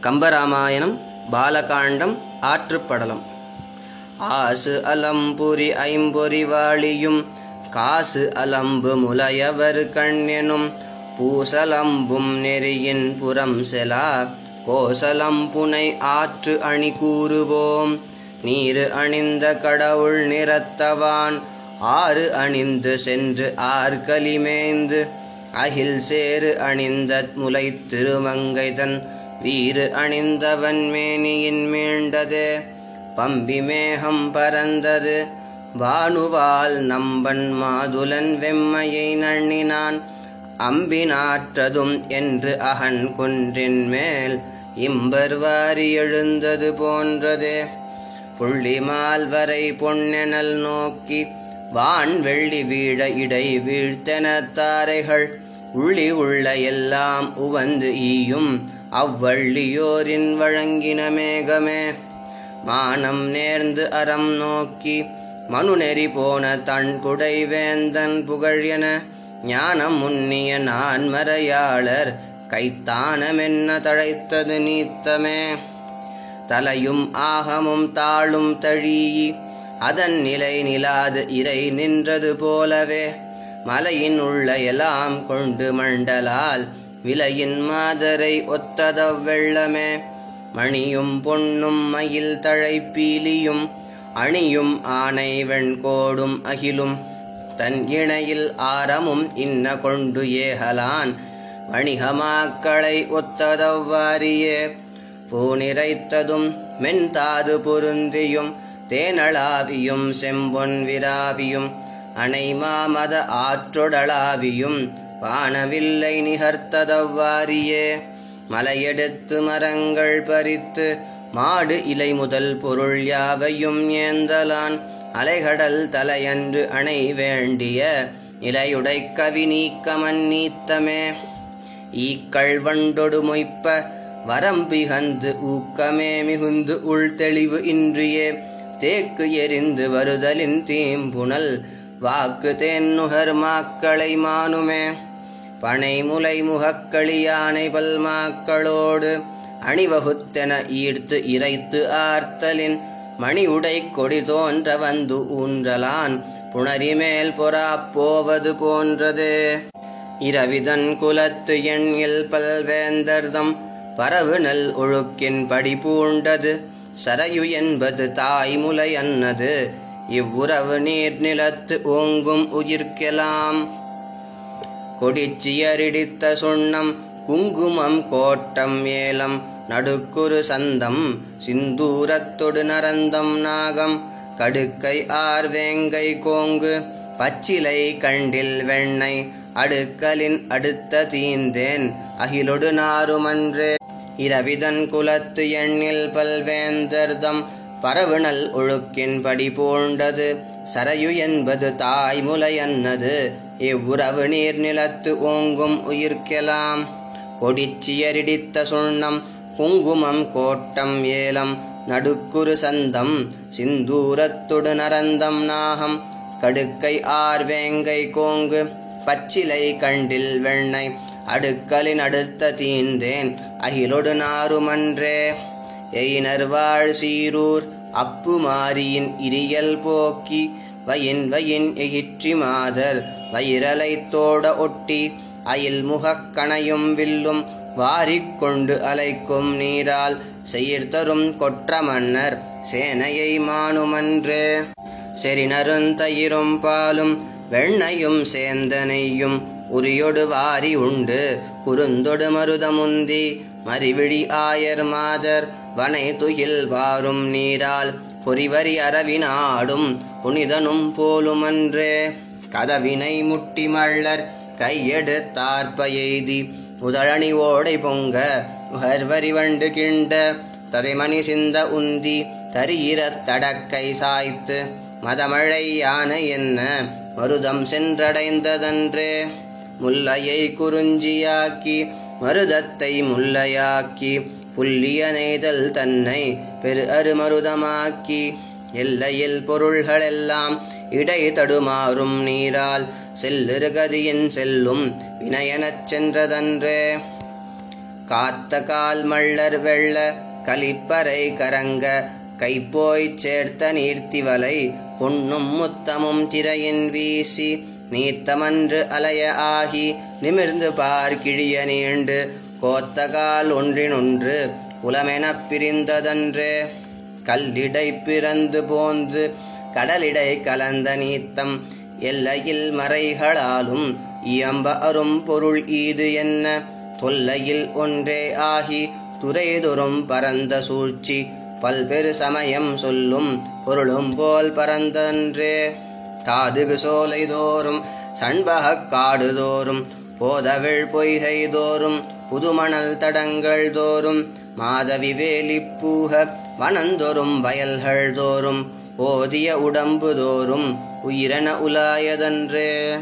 கம்பராமாயணம் பாலகாண்டம் ஆற்றுப்படலம். ஆசு அலம்புரி ஐம்பொறி வாழியும் காசு அலம்பு முலையவர் கண்ணெனும் பூசலம்பும் நெறியின் புறம் செலா கோசலம்புனை ஆற்று அணி கூறுவோம். நீரு அணிந்த கடவுள் நிறத்தவான் ஆறு அணிந்து சென்று ஆர்கலிமேந்து அகில் சேறு அணிந்த முலை திருமங்கை தன் வீறு அணிந்தவன் மேனியின் மீண்டது. பம்பி மேகம் பறந்தது. வானுவால் நம்பன் மாதுலன் வெம்மையை நண்ணினான். அம்பினாற்றதும் என்று அகன் குன்றின் மேல் இம்பர் வாரி எழுந்தது போன்றது. புள்ளிமால் வரை பொன்னெனல் நோக்கி வான் வெள்ளி வீழ இடை வீழ்த்தென தாரைகள். உள்ளி உள்ள எல்லாம் உவந்து ஈயும் அவ்வள்ளியோரின் வழங்கின மேகமே. மானம் நேர்ந்து அறம் நோக்கி மனுநெறி போன தன் குடை வேந்தன் புகழ் என ஞானம் முன்னிய நான் மறையாளர் கைத்தானமென்ன தழைத்தது நீத்தமே. தலையும் ஆகமும் தாளும் தழீயி அதன் நிலை நிலாது இறை நின்றது போலவே. மலையின் உள்ள எல்லாம் கொண்டு மண்டலால் விலையின் மாதரை ஒத்ததவ் வெள்ளமே. மணியும் பொன்னும் மயில் தழைப்பீலியும் அணியும் ஆனை வெண்கோடும் அகிலும். தன் இணையில் ஆரமும் இன்ன கொண்டு ஏகலான் வணிகமாக்களை ஒத்ததவ்வாரியே பூநிறைத்ததும் மென்தாது பொருந்தியும் தேனளாவியும் செம்பொன் விராவியும் அணைமாமத ஆற்றொடளாவியும் வானவில்லை நிகர்த்ததவ்வாரியே மலையெடுத்து மரங்கள் பறித்து மாடு இலை முதல் பொருள் யாவையும் ஏந்தலான். அலைகடல் தலையன்று அணை வேண்டிய இலையுடை கவி நீக்கமன் நீத்தமே. ஈக்கள் வண்டொடு மொய்ப்ப வரம்பிகந்து ஊக்கமே. மிகுந்து உள்தெளிவு இன்றியே. தேக்கு எரிந்து வருதலின் தீம்புணல். வாக்கு தேன்னுகர் மாக்களை மானுமே. பனை முலை முகக்களியானை பல்மாக்களோடு அணிவகுத்தென ஈர்த்து இறைத்து ஆர்த்தலின் மணி உடை கொடி தோன்ற வந்து ஊன்றலான். புணரிமேல் போவது போன்றது. இரவிதன் குலத்து எண்ணில் பல்வேந்தர்தம் பரவு நல் ஒழுக்கின் படி பூண்டது. சரையு என்பது தாய்முலை அன்னது. இவ்வுறவு நீர் நிலத்து ஓங்கும் உயிர்க்கெலாம். கொடிச்சியரிடித்த சுண்ணம் குங்குமம் கோட்டம் ஏலம் நடுக்குரு சந்தம் சிந்தூரத்தொடு நரந்தம் நாகம் கடுக்கை ஆர்வேங்கை கோங்கு பச்சிலை கண்டில் வெண்ணெய் அடுக்கலின் அடுத்த தீந்தேன் அகிலொடு நாருமன்றே. இரவிதன் குலத்து எண்ணில் பல்வேந்தர்தம் பரவுணல் ஒழுக்கின் படி பூண்டது. சரையு என்பது தாய்முலை அன்னது. இவ்வுறவு நீர் நிலத்து ஓங்கும் உயிர்க்கெலாம். கொடிச்சியரிடித்த சுண்ணம் குங்குமம் கோட்டம் ஏலம் நடுக்குறு சந்தம் சிந்தூரத்தொடு நரந்தம் நாகம் கடுக்கை ஆர்வேங்கை கோங்கு பச்சிலை கண்டில் வெண்ணை அடுக்கலின் அடுத்த தீந்தேன் அகிலொடு நாருமன்றே எய்னர் வாழ் சீரூர் அப்பு மாரியின் இரியல் போக்கி வயின் வயின் எயிற்றி மாதர் வயிறலைத்தோட ஒட்டி அயில் முகக்கணையும் வில்லும் வாரிக்கொண்டு அலைக்கும் நீரால் செயிர்தரும் கொற்ற மன்னர் சேனையை மானுமன்று. செறினருந்தயிரும் பாலும் வெண்ணையும் சேந்தனையும் உரியொடு வாரி உண்டு குறுந்தொடு மருதமுந்தி மறிவிழி ஆயர் மாதர் வனை துயில் வாரும் நீரால் பொறிவரி அரவினாடும் புனிதனும் போலுமன்றே. கதவினை முட்டி மள்ளர் கையெடுத்தார்ப்ப எய்தி முதழணி ஓடை பொங்க உகர்வரி வண்டு கிண்ட ததைமணி சிந்த உந்தி தரீரத் தடக்கை சாய்த்து மதமழை யானை என்ன மருதம் சென்றடைந்ததன்றே. முல்லையை குறிஞ்சியாக்கி மருதத்தை முல்லையாக்கி புல்லிய நெய்தல் தன்னை பெரு அருமருதமாக்கி எல்லையில் பொருள்களெல்லாம் இடை தடுமாறும் நீரால் செல்லுருகதியின் செல்லும் வினயனச் சென்றதன்றே. காத்த கால் மள்ளர் வெள்ள கலிப்பறை கரங்க கைப்போய்ச் சேர்த்த நீர்த்திவலை பொன்னும் முத்தமும் திரையின் வீசி நீத்தமன்று அலைய ஆகி நிமிர்ந்து பார் கிழிய நீண்டு கோத்தகால் ஒன்றினொன்று குலமெனப் பிரிந்ததன்று. கல்லிடை பிறந்து போந்து கடலிடை கலந்த நீத்தம் எல்லையில் மறைகளாலும் இயம்ப அரும் பொருள் ஈது என்ன? தொல்லையில் ஒன்றே ஆகி துறைதொறும் பரந்த சூழ்ச்சி பல்பெரு சமயம் சொல்லும் பொருளும் போல் பரந்தன்றே. தாதுகு சோலை தோறும் சண்பகக் காடு தோறும் போதவிழ் பொய்கை தோறும் புதுமணல் தடங்கள் தோறும் மாதவி வேலிப்பூக வனந்தோறும் வயல்கள் தோறும் ஓதிய உடம்பு தோறும் உயிரென உலாயதன்றே.